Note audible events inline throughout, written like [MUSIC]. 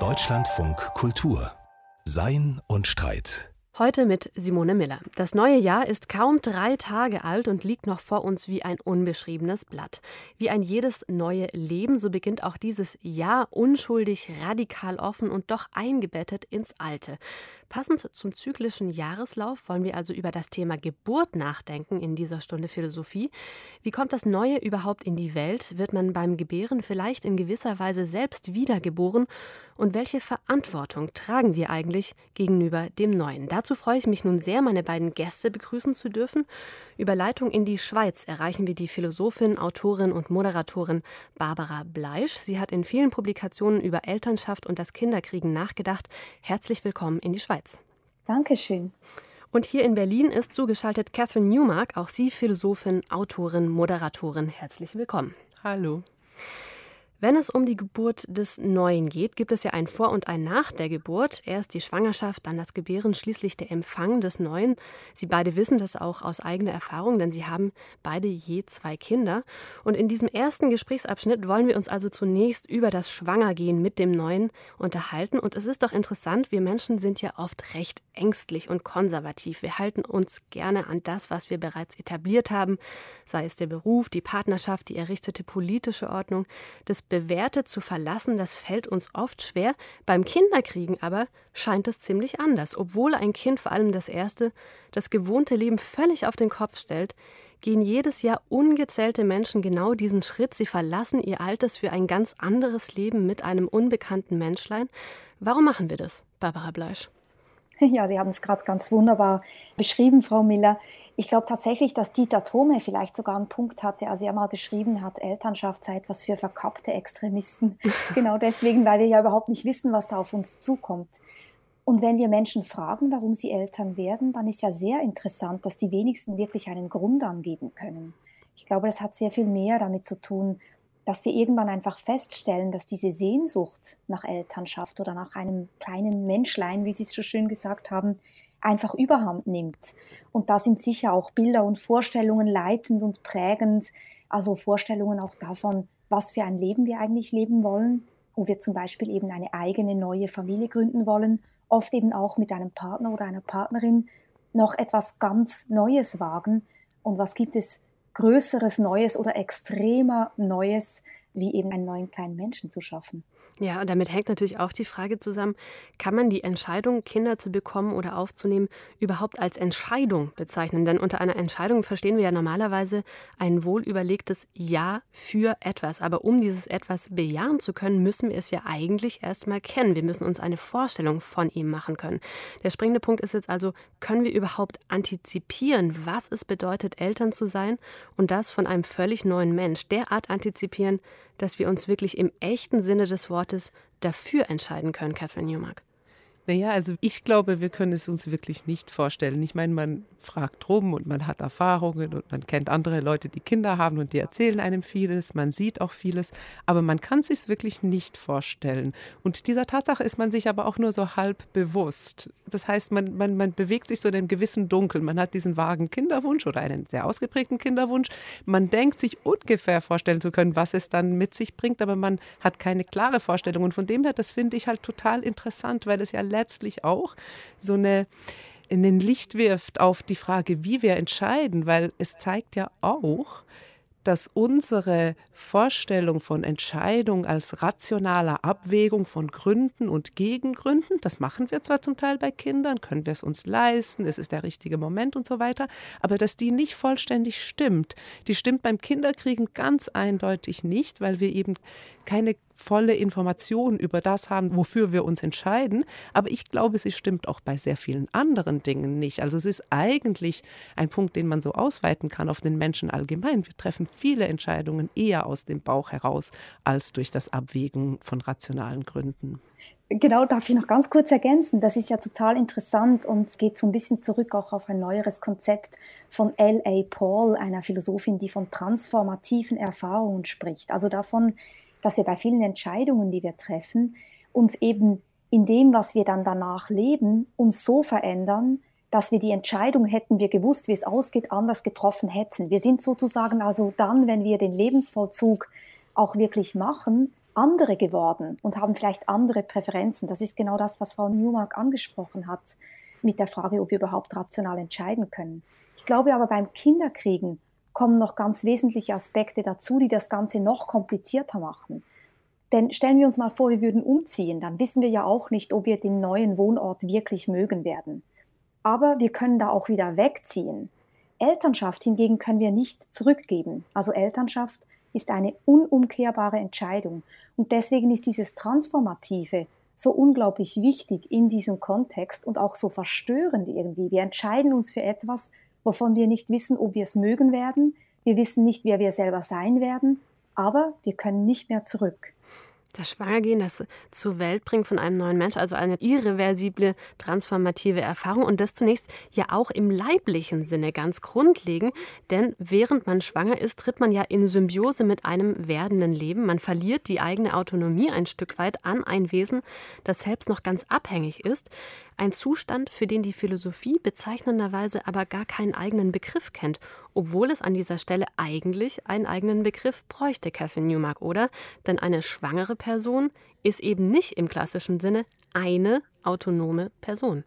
Deutschlandfunk Kultur Sein und Streit Heute mit Simone Miller. Das neue Jahr ist kaum drei Tage alt und liegt noch vor uns wie ein unbeschriebenes Blatt. Wie ein jedes neue Leben, so beginnt auch dieses Jahr unschuldig, radikal offen und doch eingebettet ins Alte. Passend zum zyklischen Jahreslauf wollen wir also über das Thema Geburt nachdenken in dieser Stunde Philosophie. Wie kommt das Neue überhaupt in die Welt? Wird man beim Gebären vielleicht in gewisser Weise selbst wiedergeboren? Und welche Verantwortung tragen wir eigentlich gegenüber dem Neuen? Dazu freue ich mich nun sehr, meine beiden Gäste begrüßen zu dürfen. Über Leitung in die Schweiz erreichen wir die Philosophin, Autorin und Moderatorin Barbara Bleisch. Sie hat in vielen Publikationen über Elternschaft und das Kinderkriegen nachgedacht. Herzlich willkommen in die Schweiz. Dankeschön. Und hier in Berlin ist zugeschaltet Catherine Newmark, auch sie Philosophin, Autorin, Moderatorin. Herzlich willkommen. Hallo. Wenn es um die Geburt des Neuen geht, gibt es ja ein Vor und ein Nach der Geburt. Erst die Schwangerschaft, dann das Gebären, schließlich der Empfang des Neuen. Sie beide wissen das auch aus eigener Erfahrung, denn sie haben beide je zwei Kinder. Und in diesem ersten Gesprächsabschnitt wollen wir uns also zunächst über das Schwangergehen mit dem Neuen unterhalten. Und es ist doch interessant, wir Menschen sind ja oft recht ängstlich und konservativ. Wir halten uns gerne an das, was wir bereits etabliert haben, sei es der Beruf, die Partnerschaft, die errichtete politische Ordnung, das Bewährte zu verlassen, das fällt uns oft schwer. Beim Kinderkriegen aber scheint es ziemlich anders. Obwohl ein Kind, vor allem das erste, das gewohnte Leben völlig auf den Kopf stellt, gehen jedes Jahr ungezählte Menschen genau diesen Schritt. Sie verlassen ihr Altes für ein ganz anderes Leben mit einem unbekannten Menschlein. Warum machen wir das, Barbara Bleisch? [LAUGHS] Ja, Sie haben es gerade ganz wunderbar beschrieben, Frau Miller. Ich glaube tatsächlich, dass Dieter Thome vielleicht sogar einen Punkt hatte, als er mal geschrieben hat, Elternschaft sei etwas für verkappte Extremisten. [LAUGHS] genau deswegen, weil wir ja überhaupt nicht wissen, was da auf uns zukommt. Und wenn wir Menschen fragen, warum sie Eltern werden, dann ist ja sehr interessant, dass die wenigsten wirklich einen Grund angeben können. Ich glaube, das hat sehr viel mehr damit zu tun, dass wir irgendwann einfach feststellen, dass diese Sehnsucht nach Elternschaft oder nach einem kleinen Menschlein, wie Sie es so schön gesagt haben, einfach überhand nimmt. Und da sind sicher auch Bilder und Vorstellungen leitend und prägend, also Vorstellungen auch davon, was für ein Leben wir eigentlich leben wollen, wo wir zum Beispiel eben eine eigene neue Familie gründen wollen, oft eben auch mit einem Partner oder einer Partnerin noch etwas ganz Neues wagen. Und was gibt es Größeres Neues oder extremer Neues, wie eben einen neuen kleinen Menschen zu schaffen? Ja, und damit hängt natürlich auch die Frage zusammen, kann man die Entscheidung, Kinder zu bekommen oder aufzunehmen, überhaupt als Entscheidung bezeichnen? Denn unter einer Entscheidung verstehen wir ja normalerweise ein wohlüberlegtes Ja für etwas. Aber um dieses etwas bejahen zu können, müssen wir es ja eigentlich erstmal kennen. Wir müssen uns eine Vorstellung von ihm machen können. Der springende Punkt ist jetzt also, können wir überhaupt antizipieren, was es bedeutet, Eltern zu sein und das von einem völlig neuen Mensch? Derart antizipieren, dass wir uns wirklich im echten Sinne des Wortes dafür entscheiden können, Catherine Newmark? Naja, also ich glaube, wir können es uns wirklich nicht vorstellen. Ich meine, man fragt rum und man hat Erfahrungen und man kennt andere Leute, die Kinder haben und die erzählen einem vieles, man sieht auch vieles, aber man kann es sich wirklich nicht vorstellen. Und dieser Tatsache ist man sich aber auch nur so halb bewusst. Das heißt, man, man, man bewegt sich so in einem gewissen Dunkel. Man hat diesen vagen Kinderwunsch oder einen sehr ausgeprägten Kinderwunsch. Man denkt sich ungefähr vorstellen zu können, was es dann mit sich bringt, aber man hat keine klare Vorstellung. Und von dem her, das finde ich halt total interessant, weil es ja letztlich auch so eine in den Licht wirft auf die Frage, wie wir entscheiden, weil es zeigt ja auch, dass unsere Vorstellung von Entscheidung als rationaler Abwägung von Gründen und Gegengründen, das machen wir zwar zum Teil bei Kindern, können wir es uns leisten, es ist der richtige Moment und so weiter, aber dass die nicht vollständig stimmt. Die stimmt beim Kinderkriegen ganz eindeutig nicht, weil wir eben keine volle Information über das haben, wofür wir uns entscheiden. Aber ich glaube, sie stimmt auch bei sehr vielen anderen Dingen nicht. Also es ist eigentlich ein Punkt, den man so ausweiten kann auf den Menschen allgemein. Wir treffen viele Entscheidungen eher aus dem Bauch heraus als durch das Abwägen von rationalen Gründen. Genau, darf ich noch ganz kurz ergänzen. Das ist ja total interessant und geht so ein bisschen zurück auch auf ein neueres Konzept von L.A. Paul, einer Philosophin, die von transformativen Erfahrungen spricht. Also davon, dass wir bei vielen Entscheidungen, die wir treffen, uns eben in dem, was wir dann danach leben, uns so verändern, dass wir die Entscheidung, hätten wir gewusst, wie es ausgeht, anders getroffen hätten. Wir sind sozusagen also dann, wenn wir den Lebensvollzug auch wirklich machen, andere geworden und haben vielleicht andere Präferenzen. Das ist genau das, was Frau Newmark angesprochen hat mit der Frage, ob wir überhaupt rational entscheiden können. Ich glaube aber beim Kinderkriegen kommen noch ganz wesentliche Aspekte dazu, die das Ganze noch komplizierter machen. Denn stellen wir uns mal vor, wir würden umziehen, dann wissen wir ja auch nicht, ob wir den neuen Wohnort wirklich mögen werden. Aber wir können da auch wieder wegziehen. Elternschaft hingegen können wir nicht zurückgeben. Also Elternschaft ist eine unumkehrbare Entscheidung. Und deswegen ist dieses Transformative so unglaublich wichtig in diesem Kontext und auch so verstörend irgendwie. Wir entscheiden uns für etwas, wovon wir nicht wissen, ob wir es mögen werden. Wir wissen nicht, wer wir selber sein werden, aber wir können nicht mehr zurück. Das Schwangergehen, das zur Welt bringen von einem neuen Mensch, also eine irreversible, transformative Erfahrung und das zunächst ja auch im leiblichen Sinne ganz grundlegend, denn während man schwanger ist, tritt man ja in Symbiose mit einem werdenden Leben. Man verliert die eigene Autonomie ein Stück weit an ein Wesen, das selbst noch ganz abhängig ist. Ein Zustand, für den die Philosophie bezeichnenderweise aber gar keinen eigenen Begriff kennt, obwohl es an dieser Stelle eigentlich einen eigenen Begriff bräuchte, Catherine Newmark, oder? Denn eine schwangere Person ist eben nicht im klassischen Sinne eine autonome Person.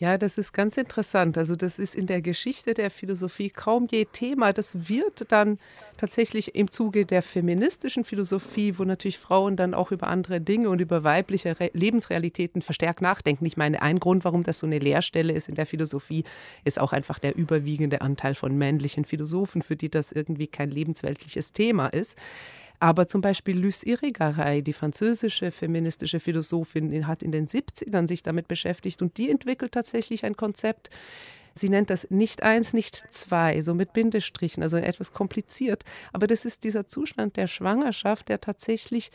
Ja, das ist ganz interessant. Also das ist in der Geschichte der Philosophie kaum je Thema. Das wird dann tatsächlich im Zuge der feministischen Philosophie, wo natürlich Frauen dann auch über andere Dinge und über weibliche Re Lebensrealitäten verstärkt nachdenken. Ich meine, ein Grund, warum das so eine Leerstelle ist in der Philosophie, ist auch einfach der überwiegende Anteil von männlichen Philosophen, für die das irgendwie kein lebensweltliches Thema ist. Aber zum Beispiel Luce Irigaray, die französische feministische Philosophin, hat in den 70ern sich damit beschäftigt und die entwickelt tatsächlich ein Konzept, Sie nennt das nicht eins, nicht zwei, so mit Bindestrichen, also etwas kompliziert. Aber das ist dieser Zustand der Schwangerschaft, der tatsächlich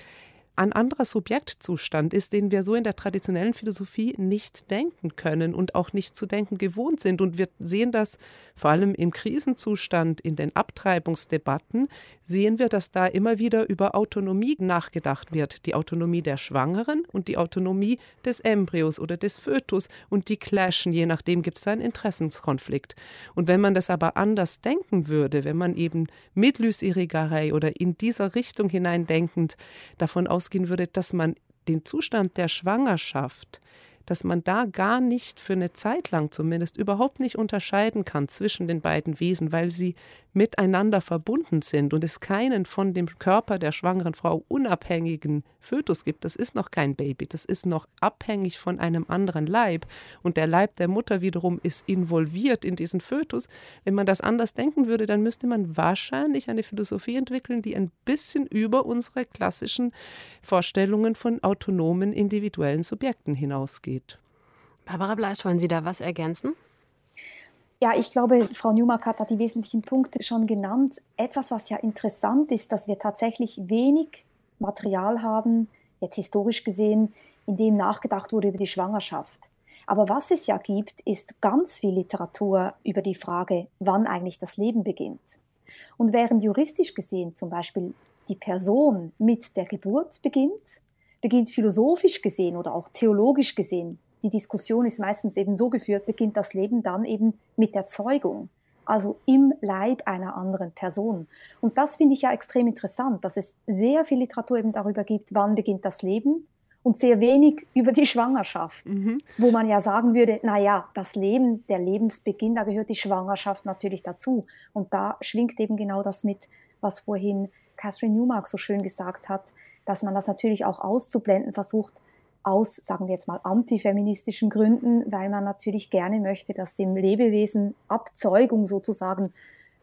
ein anderer Subjektzustand ist, den wir so in der traditionellen Philosophie nicht denken können und auch nicht zu denken gewohnt sind. Und wir sehen das vor allem im Krisenzustand, in den Abtreibungsdebatten, sehen wir, dass da immer wieder über Autonomie nachgedacht wird. Die Autonomie der Schwangeren und die Autonomie des Embryos oder des Fötus. Und die clashen, je nachdem gibt es da einen Interessenskonflikt. Und wenn man das aber anders denken würde, wenn man eben mit Lysirigarei oder in dieser Richtung hineindenkend davon aus ausgehen würde, dass man den Zustand der Schwangerschaft dass man da gar nicht für eine Zeit lang zumindest überhaupt nicht unterscheiden kann zwischen den beiden Wesen, weil sie miteinander verbunden sind und es keinen von dem Körper der schwangeren Frau unabhängigen Fötus gibt. Das ist noch kein Baby, das ist noch abhängig von einem anderen Leib und der Leib der Mutter wiederum ist involviert in diesen Fötus. Wenn man das anders denken würde, dann müsste man wahrscheinlich eine Philosophie entwickeln, die ein bisschen über unsere klassischen Vorstellungen von autonomen individuellen Subjekten hinausgeht geht. Barbara Bleisch, wollen Sie da was ergänzen? Ja, ich glaube, Frau Newmark hat da die wesentlichen Punkte schon genannt. Etwas, was ja interessant ist, dass wir tatsächlich wenig Material haben, jetzt historisch gesehen, in dem nachgedacht wurde über die Schwangerschaft. Aber was es ja gibt, ist ganz viel Literatur über die Frage, wann eigentlich das Leben beginnt. Und während juristisch gesehen zum Beispiel die Person mit der Geburt beginnt, beginnt philosophisch gesehen oder auch theologisch gesehen, die Diskussion ist meistens eben so geführt, beginnt das Leben dann eben mit der Zeugung, also im Leib einer anderen Person. Und das finde ich ja extrem interessant, dass es sehr viel Literatur eben darüber gibt, wann beginnt das Leben und sehr wenig über die Schwangerschaft, mhm. wo man ja sagen würde, na ja, das Leben, der Lebensbeginn, da gehört die Schwangerschaft natürlich dazu. Und da schwingt eben genau das mit, was vorhin Catherine Newmark so schön gesagt hat, dass man das natürlich auch auszublenden versucht, aus, sagen wir jetzt mal, antifeministischen Gründen, weil man natürlich gerne möchte, dass dem Lebewesen Abzeugung sozusagen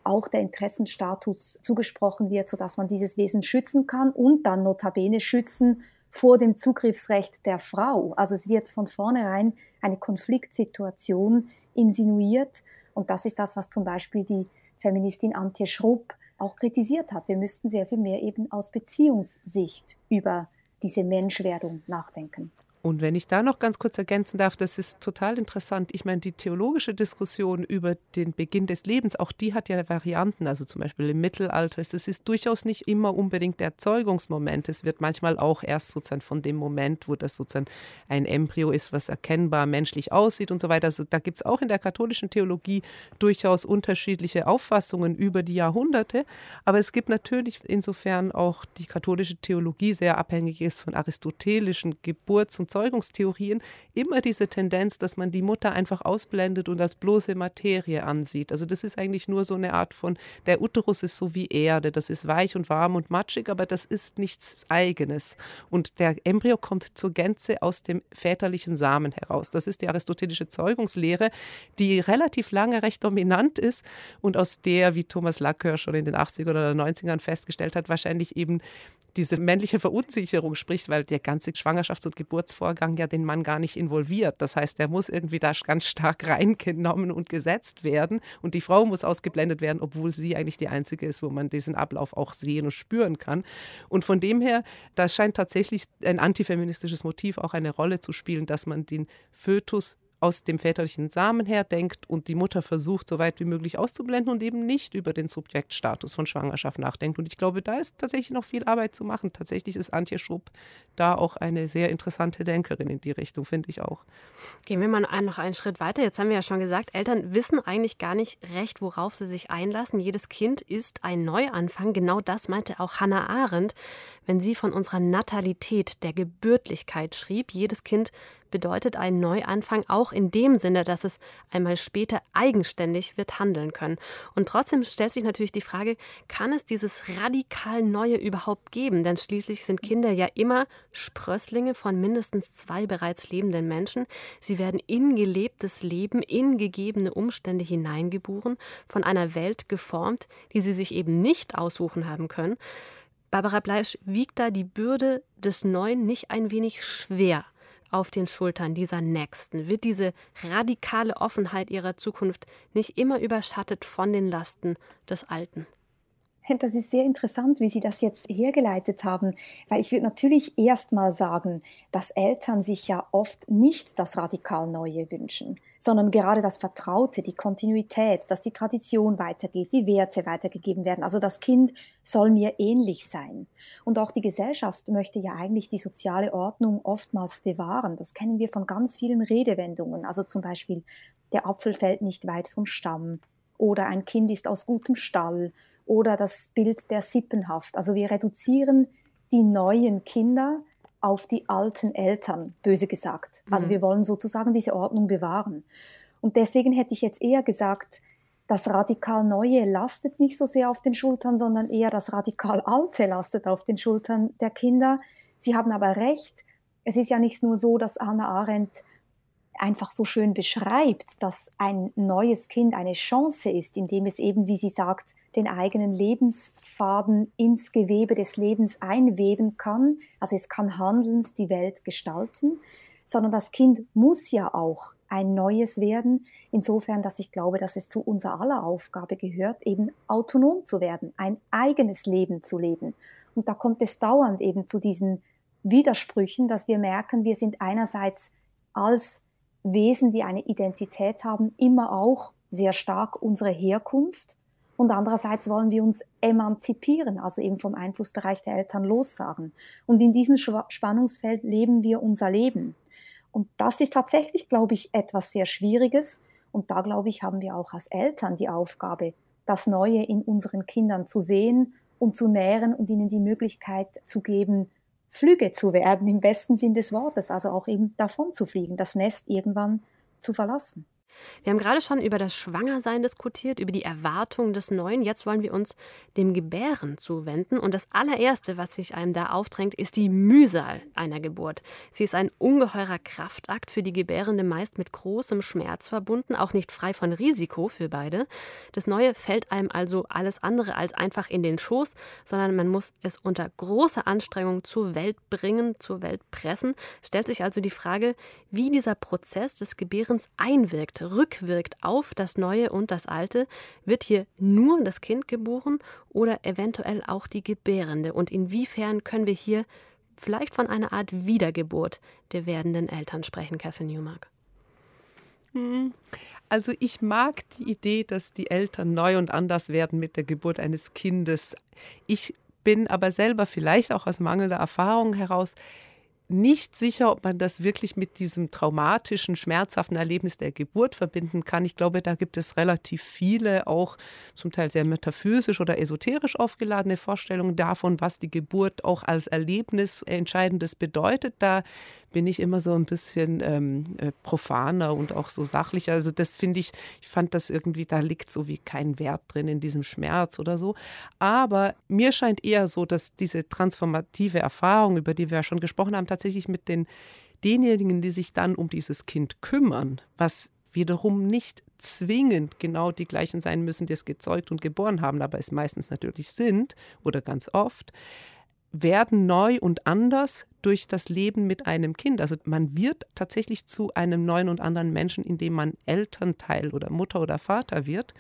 auch der Interessenstatus zugesprochen wird, sodass man dieses Wesen schützen kann und dann notabene schützen vor dem Zugriffsrecht der Frau. Also es wird von vornherein eine Konfliktsituation insinuiert und das ist das, was zum Beispiel die Feministin Antje Schrupp auch kritisiert hat. Wir müssten sehr viel mehr eben aus Beziehungssicht über diese Menschwerdung nachdenken. Und wenn ich da noch ganz kurz ergänzen darf, das ist total interessant. Ich meine, die theologische Diskussion über den Beginn des Lebens, auch die hat ja Varianten. Also zum Beispiel im Mittelalter ist es ist durchaus nicht immer unbedingt der Erzeugungsmoment. Es wird manchmal auch erst sozusagen von dem Moment, wo das sozusagen ein Embryo ist, was erkennbar menschlich aussieht und so weiter. Also da gibt es auch in der katholischen Theologie durchaus unterschiedliche Auffassungen über die Jahrhunderte. Aber es gibt natürlich insofern auch die katholische Theologie sehr abhängig ist von aristotelischen Geburts- und Zeugungstheorien immer diese Tendenz, dass man die Mutter einfach ausblendet und als bloße Materie ansieht. Also das ist eigentlich nur so eine Art von, der Uterus ist so wie Erde, das ist weich und warm und matschig, aber das ist nichts Eigenes. Und der Embryo kommt zur Gänze aus dem väterlichen Samen heraus. Das ist die aristotelische Zeugungslehre, die relativ lange recht dominant ist und aus der, wie Thomas Lacker schon in den 80er oder 90ern festgestellt hat, wahrscheinlich eben diese männliche Verunsicherung spricht, weil der ganze Schwangerschafts- und Geburtsvorgang ja den Mann gar nicht involviert. Das heißt, er muss irgendwie da ganz stark reingenommen und gesetzt werden und die Frau muss ausgeblendet werden, obwohl sie eigentlich die einzige ist, wo man diesen Ablauf auch sehen und spüren kann. Und von dem her, da scheint tatsächlich ein antifeministisches Motiv auch eine Rolle zu spielen, dass man den Fötus aus dem väterlichen Samen her denkt und die Mutter versucht, so weit wie möglich auszublenden und eben nicht über den Subjektstatus von Schwangerschaft nachdenkt. Und ich glaube, da ist tatsächlich noch viel Arbeit zu machen. Tatsächlich ist Antje Schrupp da auch eine sehr interessante Denkerin in die Richtung, finde ich auch. Gehen wir mal noch einen Schritt weiter. Jetzt haben wir ja schon gesagt, Eltern wissen eigentlich gar nicht recht, worauf sie sich einlassen. Jedes Kind ist ein Neuanfang. Genau das meinte auch Hannah Arendt, wenn sie von unserer Natalität, der Gebürtlichkeit schrieb. Jedes Kind bedeutet ein Neuanfang auch in dem Sinne, dass es einmal später eigenständig wird handeln können. Und trotzdem stellt sich natürlich die Frage, kann es dieses radikal Neue überhaupt geben? Denn schließlich sind Kinder ja immer Sprösslinge von mindestens zwei bereits lebenden Menschen. Sie werden in gelebtes Leben, in gegebene Umstände hineingeboren, von einer Welt geformt, die sie sich eben nicht aussuchen haben können. Barbara Bleisch, wiegt da die Bürde des Neuen nicht ein wenig schwer? Auf den Schultern dieser Nächsten? Wird diese radikale Offenheit ihrer Zukunft nicht immer überschattet von den Lasten des Alten? Das ist sehr interessant, wie Sie das jetzt hergeleitet haben, weil ich würde natürlich erst mal sagen, dass Eltern sich ja oft nicht das radikal Neue wünschen, sondern gerade das Vertraute, die Kontinuität, dass die Tradition weitergeht, die Werte weitergegeben werden. Also das Kind soll mir ähnlich sein. Und auch die Gesellschaft möchte ja eigentlich die soziale Ordnung oftmals bewahren. Das kennen wir von ganz vielen Redewendungen. Also zum Beispiel, der Apfel fällt nicht weit vom Stamm oder ein Kind ist aus gutem Stall oder das Bild der Sippenhaft. Also wir reduzieren die neuen Kinder auf die alten Eltern, böse gesagt. Also mhm. wir wollen sozusagen diese Ordnung bewahren. Und deswegen hätte ich jetzt eher gesagt, das radikal Neue lastet nicht so sehr auf den Schultern, sondern eher das radikal Alte lastet auf den Schultern der Kinder. Sie haben aber recht. Es ist ja nicht nur so, dass Anna Arendt einfach so schön beschreibt, dass ein neues Kind eine Chance ist, indem es eben, wie sie sagt, den eigenen Lebensfaden ins Gewebe des Lebens einweben kann. Also es kann handelns die Welt gestalten, sondern das Kind muss ja auch ein neues werden. Insofern, dass ich glaube, dass es zu unserer aller Aufgabe gehört, eben autonom zu werden, ein eigenes Leben zu leben. Und da kommt es dauernd eben zu diesen Widersprüchen, dass wir merken, wir sind einerseits als Wesen, die eine Identität haben, immer auch sehr stark unsere Herkunft. Und andererseits wollen wir uns emanzipieren, also eben vom Einflussbereich der Eltern lossagen. Und in diesem Spannungsfeld leben wir unser Leben. Und das ist tatsächlich, glaube ich, etwas sehr Schwieriges. Und da, glaube ich, haben wir auch als Eltern die Aufgabe, das Neue in unseren Kindern zu sehen und zu nähren und ihnen die Möglichkeit zu geben, Flüge zu werden, im besten Sinn des Wortes, also auch eben davon zu fliegen, das Nest irgendwann zu verlassen. Wir haben gerade schon über das Schwangersein diskutiert, über die Erwartungen des Neuen. Jetzt wollen wir uns dem Gebären zuwenden. Und das allererste, was sich einem da aufdrängt, ist die Mühsal einer Geburt. Sie ist ein ungeheurer Kraftakt für die Gebärende, meist mit großem Schmerz verbunden, auch nicht frei von Risiko für beide. Das Neue fällt einem also alles andere als einfach in den Schoß, sondern man muss es unter großer Anstrengung zur Welt bringen, zur Welt pressen. Stellt sich also die Frage, wie dieser Prozess des Gebärens einwirkt rückwirkt auf das Neue und das Alte, wird hier nur das Kind geboren oder eventuell auch die Gebärende? Und inwiefern können wir hier vielleicht von einer Art Wiedergeburt der werdenden Eltern sprechen, Catherine Newmark? Hm. Also ich mag die Idee, dass die Eltern neu und anders werden mit der Geburt eines Kindes. Ich bin aber selber vielleicht auch aus mangelnder Erfahrung heraus nicht sicher, ob man das wirklich mit diesem traumatischen, schmerzhaften Erlebnis der Geburt verbinden kann. Ich glaube, da gibt es relativ viele, auch zum Teil sehr metaphysisch oder esoterisch aufgeladene Vorstellungen davon, was die Geburt auch als Erlebnis Entscheidendes bedeutet. Da bin ich immer so ein bisschen ähm, äh, profaner und auch so sachlicher. Also das finde ich, ich fand das irgendwie, da liegt so wie kein Wert drin in diesem Schmerz oder so. Aber mir scheint eher so, dass diese transformative Erfahrung, über die wir ja schon gesprochen haben, tatsächlich mit den denjenigen, die sich dann um dieses Kind kümmern, was wiederum nicht zwingend genau die gleichen sein müssen, die es gezeugt und geboren haben, aber es meistens natürlich sind oder ganz oft, werden neu und anders durch das Leben mit einem Kind. Also man wird tatsächlich zu einem neuen und anderen Menschen, indem man Elternteil oder Mutter oder Vater wird.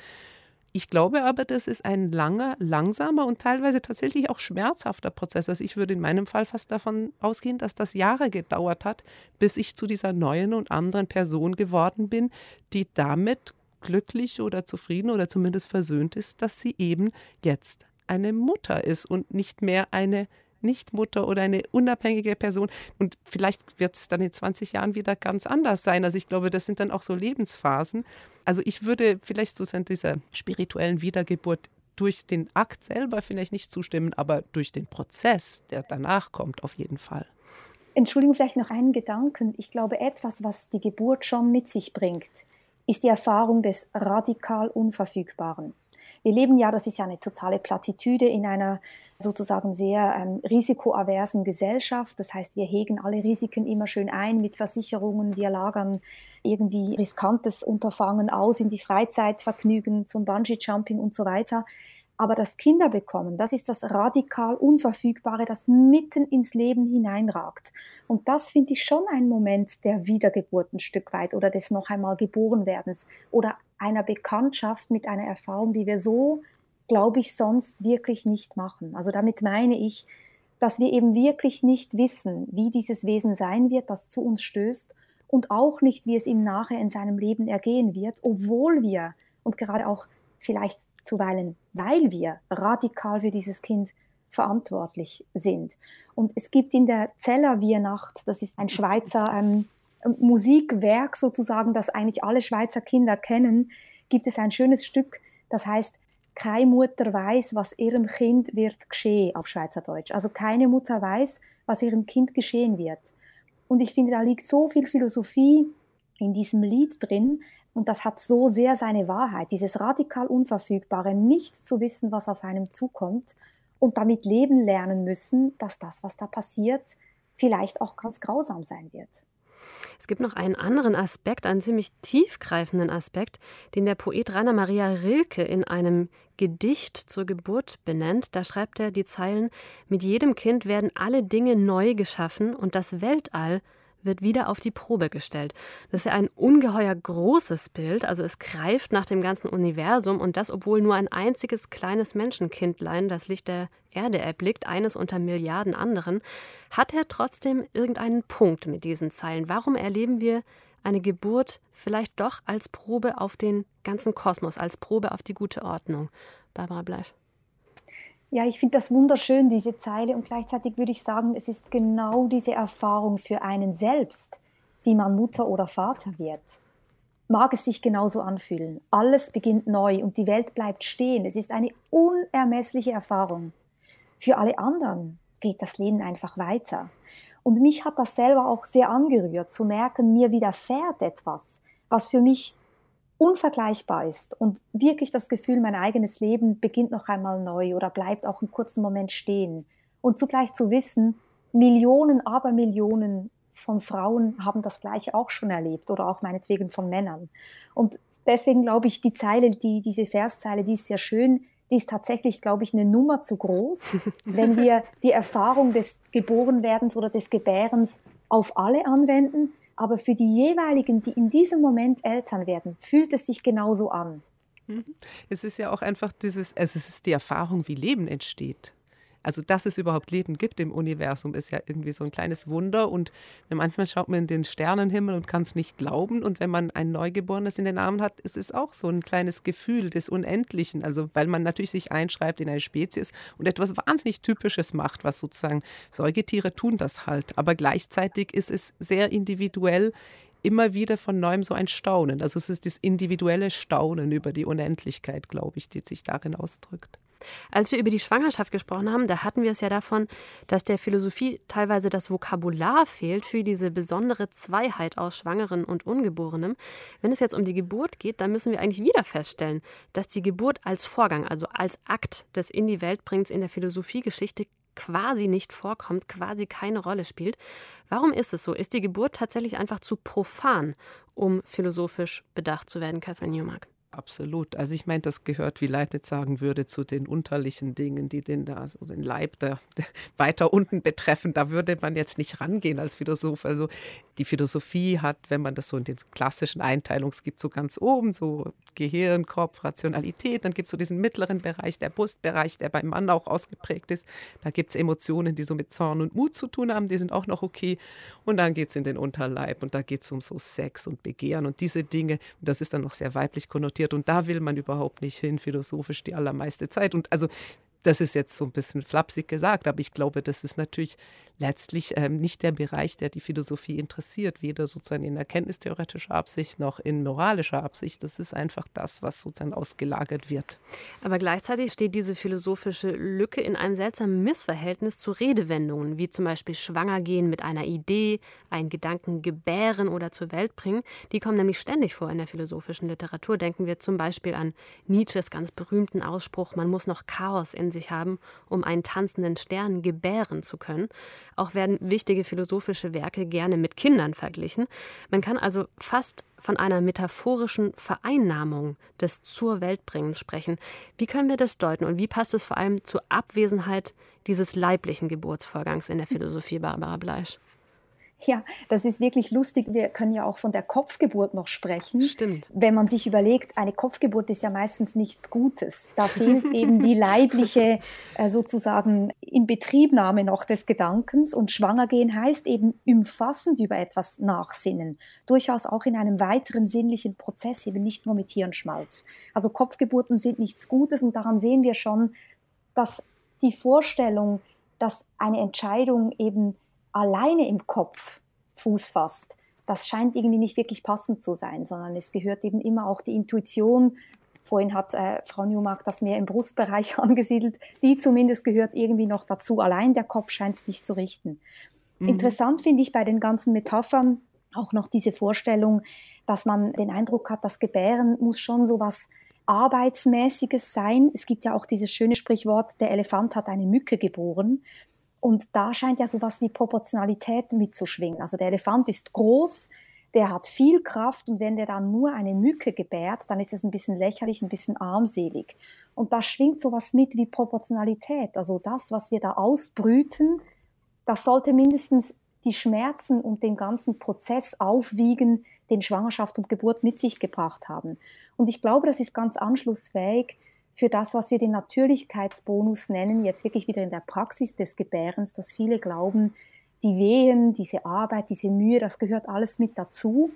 Ich glaube aber, das ist ein langer, langsamer und teilweise tatsächlich auch schmerzhafter Prozess. Also ich würde in meinem Fall fast davon ausgehen, dass das Jahre gedauert hat, bis ich zu dieser neuen und anderen Person geworden bin, die damit glücklich oder zufrieden oder zumindest versöhnt ist, dass sie eben jetzt eine Mutter ist und nicht mehr eine Nichtmutter oder eine unabhängige Person. Und vielleicht wird es dann in 20 Jahren wieder ganz anders sein. Also ich glaube, das sind dann auch so Lebensphasen. Also ich würde vielleicht so dieser spirituellen Wiedergeburt durch den Akt selber vielleicht nicht zustimmen, aber durch den Prozess, der danach kommt, auf jeden Fall. Entschuldigung, vielleicht noch einen Gedanken. Ich glaube, etwas, was die Geburt schon mit sich bringt, ist die Erfahrung des radikal Unverfügbaren. Wir leben ja, das ist ja eine totale Plattitüde in einer sozusagen sehr ähm, risikoaversen Gesellschaft. Das heißt, wir hegen alle Risiken immer schön ein mit Versicherungen. Wir lagern irgendwie riskantes Unterfangen aus in die Freizeitvergnügen zum Bungee-Jumping und so weiter. Aber das Kinderbekommen, das ist das radikal Unverfügbare, das mitten ins Leben hineinragt. Und das finde ich schon ein Moment der Wiedergeburt ein Stück weit oder des noch einmal Geborenwerdens oder einer Bekanntschaft mit einer Erfahrung, die wir so glaube ich, sonst wirklich nicht machen. Also damit meine ich, dass wir eben wirklich nicht wissen, wie dieses Wesen sein wird, das zu uns stößt und auch nicht, wie es ihm nachher in seinem Leben ergehen wird, obwohl wir und gerade auch vielleicht zuweilen, weil wir radikal für dieses Kind verantwortlich sind. Und es gibt in der Zellerwienacht, das ist ein Schweizer ähm, Musikwerk sozusagen, das eigentlich alle Schweizer Kinder kennen, gibt es ein schönes Stück, das heißt keine Mutter weiß, was ihrem Kind wird geschehen auf Schweizerdeutsch. Also keine Mutter weiß, was ihrem Kind geschehen wird. Und ich finde, da liegt so viel Philosophie in diesem Lied drin und das hat so sehr seine Wahrheit, dieses radikal Unverfügbare, nicht zu wissen, was auf einem zukommt und damit leben lernen müssen, dass das, was da passiert, vielleicht auch ganz grausam sein wird. Es gibt noch einen anderen Aspekt, einen ziemlich tiefgreifenden Aspekt, den der Poet Rainer Maria Rilke in einem Gedicht zur Geburt benennt. Da schreibt er die Zeilen: Mit jedem Kind werden alle Dinge neu geschaffen und das Weltall wird wieder auf die Probe gestellt. Das ist ja ein ungeheuer großes Bild, also es greift nach dem ganzen Universum und das, obwohl nur ein einziges kleines Menschenkindlein das Licht der Erde erblickt, eines unter Milliarden anderen, hat er trotzdem irgendeinen Punkt mit diesen Zeilen. Warum erleben wir eine Geburt vielleicht doch als Probe auf den ganzen Kosmos, als Probe auf die gute Ordnung? Barbara Bleisch. Ja, ich finde das wunderschön, diese Zeile. Und gleichzeitig würde ich sagen, es ist genau diese Erfahrung für einen selbst, die man Mutter oder Vater wird. Mag es sich genauso anfühlen. Alles beginnt neu und die Welt bleibt stehen. Es ist eine unermessliche Erfahrung. Für alle anderen geht das Leben einfach weiter. Und mich hat das selber auch sehr angerührt, zu merken, mir widerfährt etwas, was für mich unvergleichbar ist und wirklich das Gefühl, mein eigenes Leben beginnt noch einmal neu oder bleibt auch einen kurzen Moment stehen. Und zugleich zu wissen, Millionen, aber Millionen von Frauen haben das gleiche auch schon erlebt oder auch meinetwegen von Männern. Und deswegen glaube ich, die Zeile, die, diese Verszeile, die ist sehr schön, die ist tatsächlich, glaube ich, eine Nummer zu groß, [LAUGHS] wenn wir die Erfahrung des Geborenwerdens oder des Gebärens auf alle anwenden, aber für die jeweiligen, die in diesem Moment Eltern werden, fühlt es sich genauso an. Mhm. Es ist ja auch einfach dieses, also es ist die Erfahrung, wie Leben entsteht. Also, dass es überhaupt Leben gibt im Universum, ist ja irgendwie so ein kleines Wunder. Und manchmal schaut man in den Sternenhimmel und kann es nicht glauben. Und wenn man ein Neugeborenes in den Armen hat, ist es auch so ein kleines Gefühl des Unendlichen. Also, weil man natürlich sich einschreibt in eine Spezies und etwas wahnsinnig Typisches macht, was sozusagen Säugetiere tun das halt. Aber gleichzeitig ist es sehr individuell immer wieder von neuem so ein Staunen. Also es ist das individuelle Staunen über die Unendlichkeit, glaube ich, die sich darin ausdrückt. Als wir über die Schwangerschaft gesprochen haben, da hatten wir es ja davon, dass der Philosophie teilweise das Vokabular fehlt für diese besondere Zweiheit aus Schwangeren und Ungeborenem. Wenn es jetzt um die Geburt geht, dann müssen wir eigentlich wieder feststellen, dass die Geburt als Vorgang, also als Akt des In die Welt bringens in der Philosophiegeschichte quasi nicht vorkommt, quasi keine Rolle spielt. Warum ist es so? Ist die Geburt tatsächlich einfach zu profan, um philosophisch bedacht zu werden, Catherine Newmark? Absolut. Also ich meine, das gehört, wie Leibniz sagen würde, zu den unterlichen Dingen, die den, da, so den Leib der weiter unten betreffen. Da würde man jetzt nicht rangehen als Philosoph. Also die Philosophie hat, wenn man das so in den klassischen Einteilungs gibt, so ganz oben, so Gehirn, Kopf, Rationalität. Dann gibt es so diesen mittleren Bereich, der Brustbereich, der beim Mann auch ausgeprägt ist. Da gibt es Emotionen, die so mit Zorn und Mut zu tun haben, die sind auch noch okay. Und dann geht es in den Unterleib und da geht es um so Sex und Begehren und diese Dinge. Und das ist dann noch sehr weiblich konnotiert und da will man überhaupt nicht hin, philosophisch die allermeiste Zeit. Und also das ist jetzt so ein bisschen flapsig gesagt, aber ich glaube, das ist natürlich letztlich ähm, nicht der Bereich, der die Philosophie interessiert, weder sozusagen in erkenntnistheoretischer Absicht noch in moralischer Absicht. Das ist einfach das, was sozusagen ausgelagert wird. Aber gleichzeitig steht diese philosophische Lücke in einem seltsamen Missverhältnis zu Redewendungen, wie zum Beispiel schwanger gehen mit einer Idee, einen Gedanken gebären oder zur Welt bringen. Die kommen nämlich ständig vor in der philosophischen Literatur. Denken wir zum Beispiel an Nietzsches ganz berühmten Ausspruch, man muss noch Chaos in sich haben, um einen tanzenden Stern gebären zu können. Auch werden wichtige philosophische Werke gerne mit Kindern verglichen. Man kann also fast von einer metaphorischen Vereinnahmung des zur Weltbringens sprechen. Wie können wir das deuten und wie passt es vor allem zur Abwesenheit dieses leiblichen Geburtsvorgangs in der Philosophie, Barbara Bleisch? Ja, das ist wirklich lustig. Wir können ja auch von der Kopfgeburt noch sprechen. Stimmt. Wenn man sich überlegt, eine Kopfgeburt ist ja meistens nichts Gutes. Da fehlt [LAUGHS] eben die leibliche äh, sozusagen Inbetriebnahme noch des Gedankens. Und schwanger gehen heißt eben umfassend über etwas nachsinnen. Durchaus auch in einem weiteren sinnlichen Prozess, eben nicht nur mit Hirnschmalz. Also Kopfgeburten sind nichts Gutes und daran sehen wir schon, dass die Vorstellung, dass eine Entscheidung eben alleine im Kopf Fuß fasst, das scheint irgendwie nicht wirklich passend zu sein, sondern es gehört eben immer auch die Intuition. Vorhin hat äh, Frau Newmark das mehr im Brustbereich [LAUGHS] angesiedelt. Die zumindest gehört irgendwie noch dazu. Allein der Kopf scheint es nicht zu richten. Mhm. Interessant finde ich bei den ganzen Metaphern auch noch diese Vorstellung, dass man den Eindruck hat, das Gebären muss schon so was Arbeitsmäßiges sein. Es gibt ja auch dieses schöne Sprichwort, der Elefant hat eine Mücke geboren. Und da scheint ja sowas wie Proportionalität mitzuschwingen. Also der Elefant ist groß, der hat viel Kraft und wenn der dann nur eine Mücke gebärt, dann ist es ein bisschen lächerlich, ein bisschen armselig. Und da schwingt sowas mit wie Proportionalität. Also das, was wir da ausbrüten, das sollte mindestens die Schmerzen und den ganzen Prozess aufwiegen, den Schwangerschaft und Geburt mit sich gebracht haben. Und ich glaube, das ist ganz anschlussfähig für das, was wir den Natürlichkeitsbonus nennen, jetzt wirklich wieder in der Praxis des Gebärens, dass viele glauben, die Wehen, diese Arbeit, diese Mühe, das gehört alles mit dazu.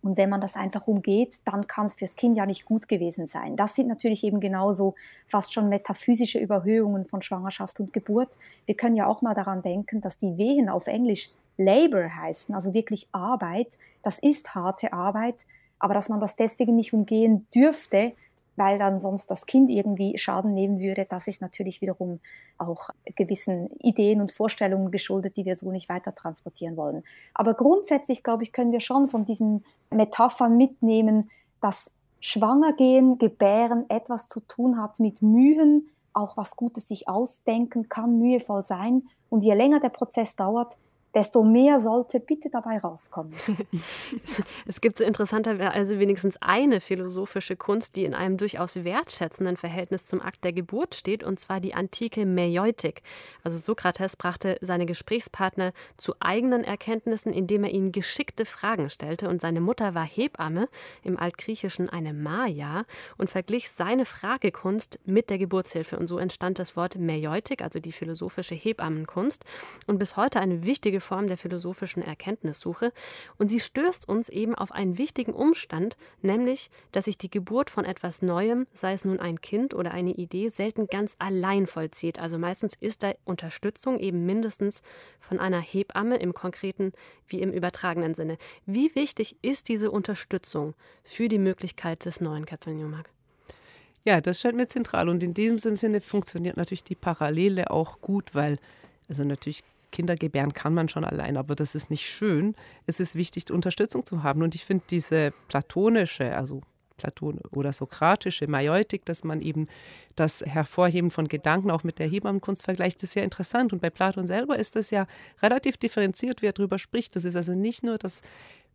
Und wenn man das einfach umgeht, dann kann es fürs Kind ja nicht gut gewesen sein. Das sind natürlich eben genauso fast schon metaphysische Überhöhungen von Schwangerschaft und Geburt. Wir können ja auch mal daran denken, dass die Wehen auf Englisch Labor heißen, also wirklich Arbeit. Das ist harte Arbeit, aber dass man das deswegen nicht umgehen dürfte, weil dann sonst das Kind irgendwie Schaden nehmen würde. Das ist natürlich wiederum auch gewissen Ideen und Vorstellungen geschuldet, die wir so nicht weiter transportieren wollen. Aber grundsätzlich, glaube ich, können wir schon von diesen Metaphern mitnehmen, dass Schwangergehen, Gebären etwas zu tun hat mit Mühen, auch was Gutes sich ausdenken kann, mühevoll sein. Und je länger der Prozess dauert, desto mehr sollte bitte dabei rauskommen. [LAUGHS] es gibt so interessanterweise wenigstens eine philosophische Kunst, die in einem durchaus wertschätzenden Verhältnis zum Akt der Geburt steht, und zwar die antike Meieutik. Also Sokrates brachte seine Gesprächspartner zu eigenen Erkenntnissen, indem er ihnen geschickte Fragen stellte. Und seine Mutter war Hebamme, im Altgriechischen eine Maya, und verglich seine Fragekunst mit der Geburtshilfe. Und so entstand das Wort Meieutik, also die philosophische Hebammenkunst. Und bis heute eine wichtige Form der philosophischen Erkenntnissuche. Und sie stößt uns eben auf einen wichtigen Umstand, nämlich, dass sich die Geburt von etwas Neuem, sei es nun ein Kind oder eine Idee, selten ganz allein vollzieht. Also meistens ist da Unterstützung eben mindestens von einer Hebamme im konkreten wie im übertragenen Sinne. Wie wichtig ist diese Unterstützung für die Möglichkeit des neuen Catherine Newmark? Ja, das scheint mir zentral. Und in diesem Sinne funktioniert natürlich die Parallele auch gut, weil, also natürlich Kinder gebären kann man schon allein, aber das ist nicht schön. Es ist wichtig, Unterstützung zu haben. Und ich finde diese platonische, also Platon oder sokratische Majeutik, dass man eben das Hervorheben von Gedanken auch mit der Hebammenkunst vergleicht, ist sehr interessant. Und bei Platon selber ist das ja relativ differenziert, wie er darüber spricht. Das ist also nicht nur das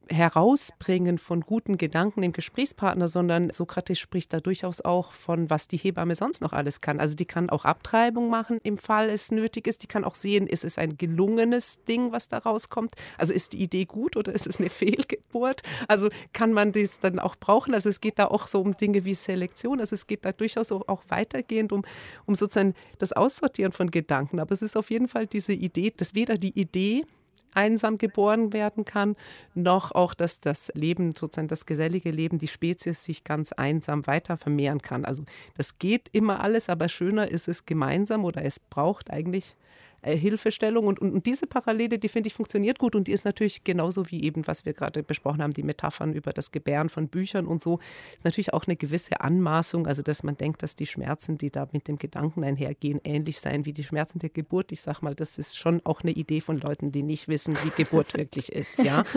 Herausbringen von guten Gedanken im Gesprächspartner, sondern Sokrates spricht da durchaus auch von, was die Hebamme sonst noch alles kann. Also die kann auch Abtreibung machen, im Fall es nötig ist. Die kann auch sehen, ist es ein gelungenes Ding, was da rauskommt. Also ist die Idee gut oder ist es eine [LAUGHS] Fehlgeburt? Also kann man das dann auch brauchen? Also es geht da auch so um Dinge wie Selektion. Also es geht da durchaus auch weitergehend um, um sozusagen das Aussortieren von Gedanken. Aber es ist auf jeden Fall diese Idee, dass weder die Idee einsam geboren werden kann, noch auch, dass das Leben, sozusagen das gesellige Leben, die Spezies sich ganz einsam weiter vermehren kann. Also das geht immer alles, aber schöner ist es gemeinsam oder es braucht eigentlich äh, Hilfestellung. Und, und, und, diese Parallele, die finde ich funktioniert gut und die ist natürlich genauso wie eben, was wir gerade besprochen haben, die Metaphern über das Gebären von Büchern und so, ist natürlich auch eine gewisse Anmaßung, also dass man denkt, dass die Schmerzen, die da mit dem Gedanken einhergehen, ähnlich seien wie die Schmerzen der Geburt. Ich sage mal, das ist schon auch eine Idee von Leuten, die nicht wissen, wie Geburt wirklich ist, ja. [LAUGHS]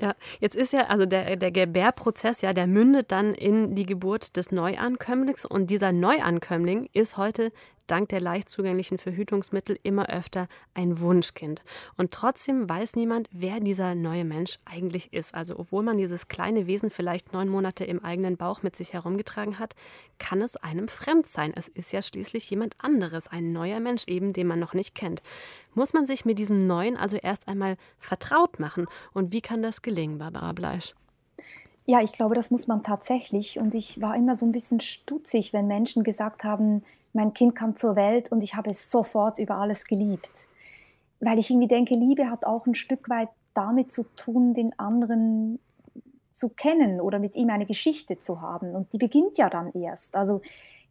Ja, jetzt ist ja, also der, der Gebärprozess, ja, der mündet dann in die Geburt des Neuankömmlings und dieser Neuankömmling ist heute dank der leicht zugänglichen Verhütungsmittel immer öfter ein Wunschkind. Und trotzdem weiß niemand, wer dieser neue Mensch eigentlich ist. Also obwohl man dieses kleine Wesen vielleicht neun Monate im eigenen Bauch mit sich herumgetragen hat, kann es einem fremd sein. Es ist ja schließlich jemand anderes, ein neuer Mensch eben, den man noch nicht kennt. Muss man sich mit diesem Neuen also erst einmal vertraut machen? Und wie kann das gelingen, Barbara Bleisch? Ja, ich glaube, das muss man tatsächlich. Und ich war immer so ein bisschen stutzig, wenn Menschen gesagt haben, mein Kind kam zur Welt und ich habe es sofort über alles geliebt. Weil ich irgendwie denke, Liebe hat auch ein Stück weit damit zu tun, den anderen zu kennen oder mit ihm eine Geschichte zu haben. Und die beginnt ja dann erst. Also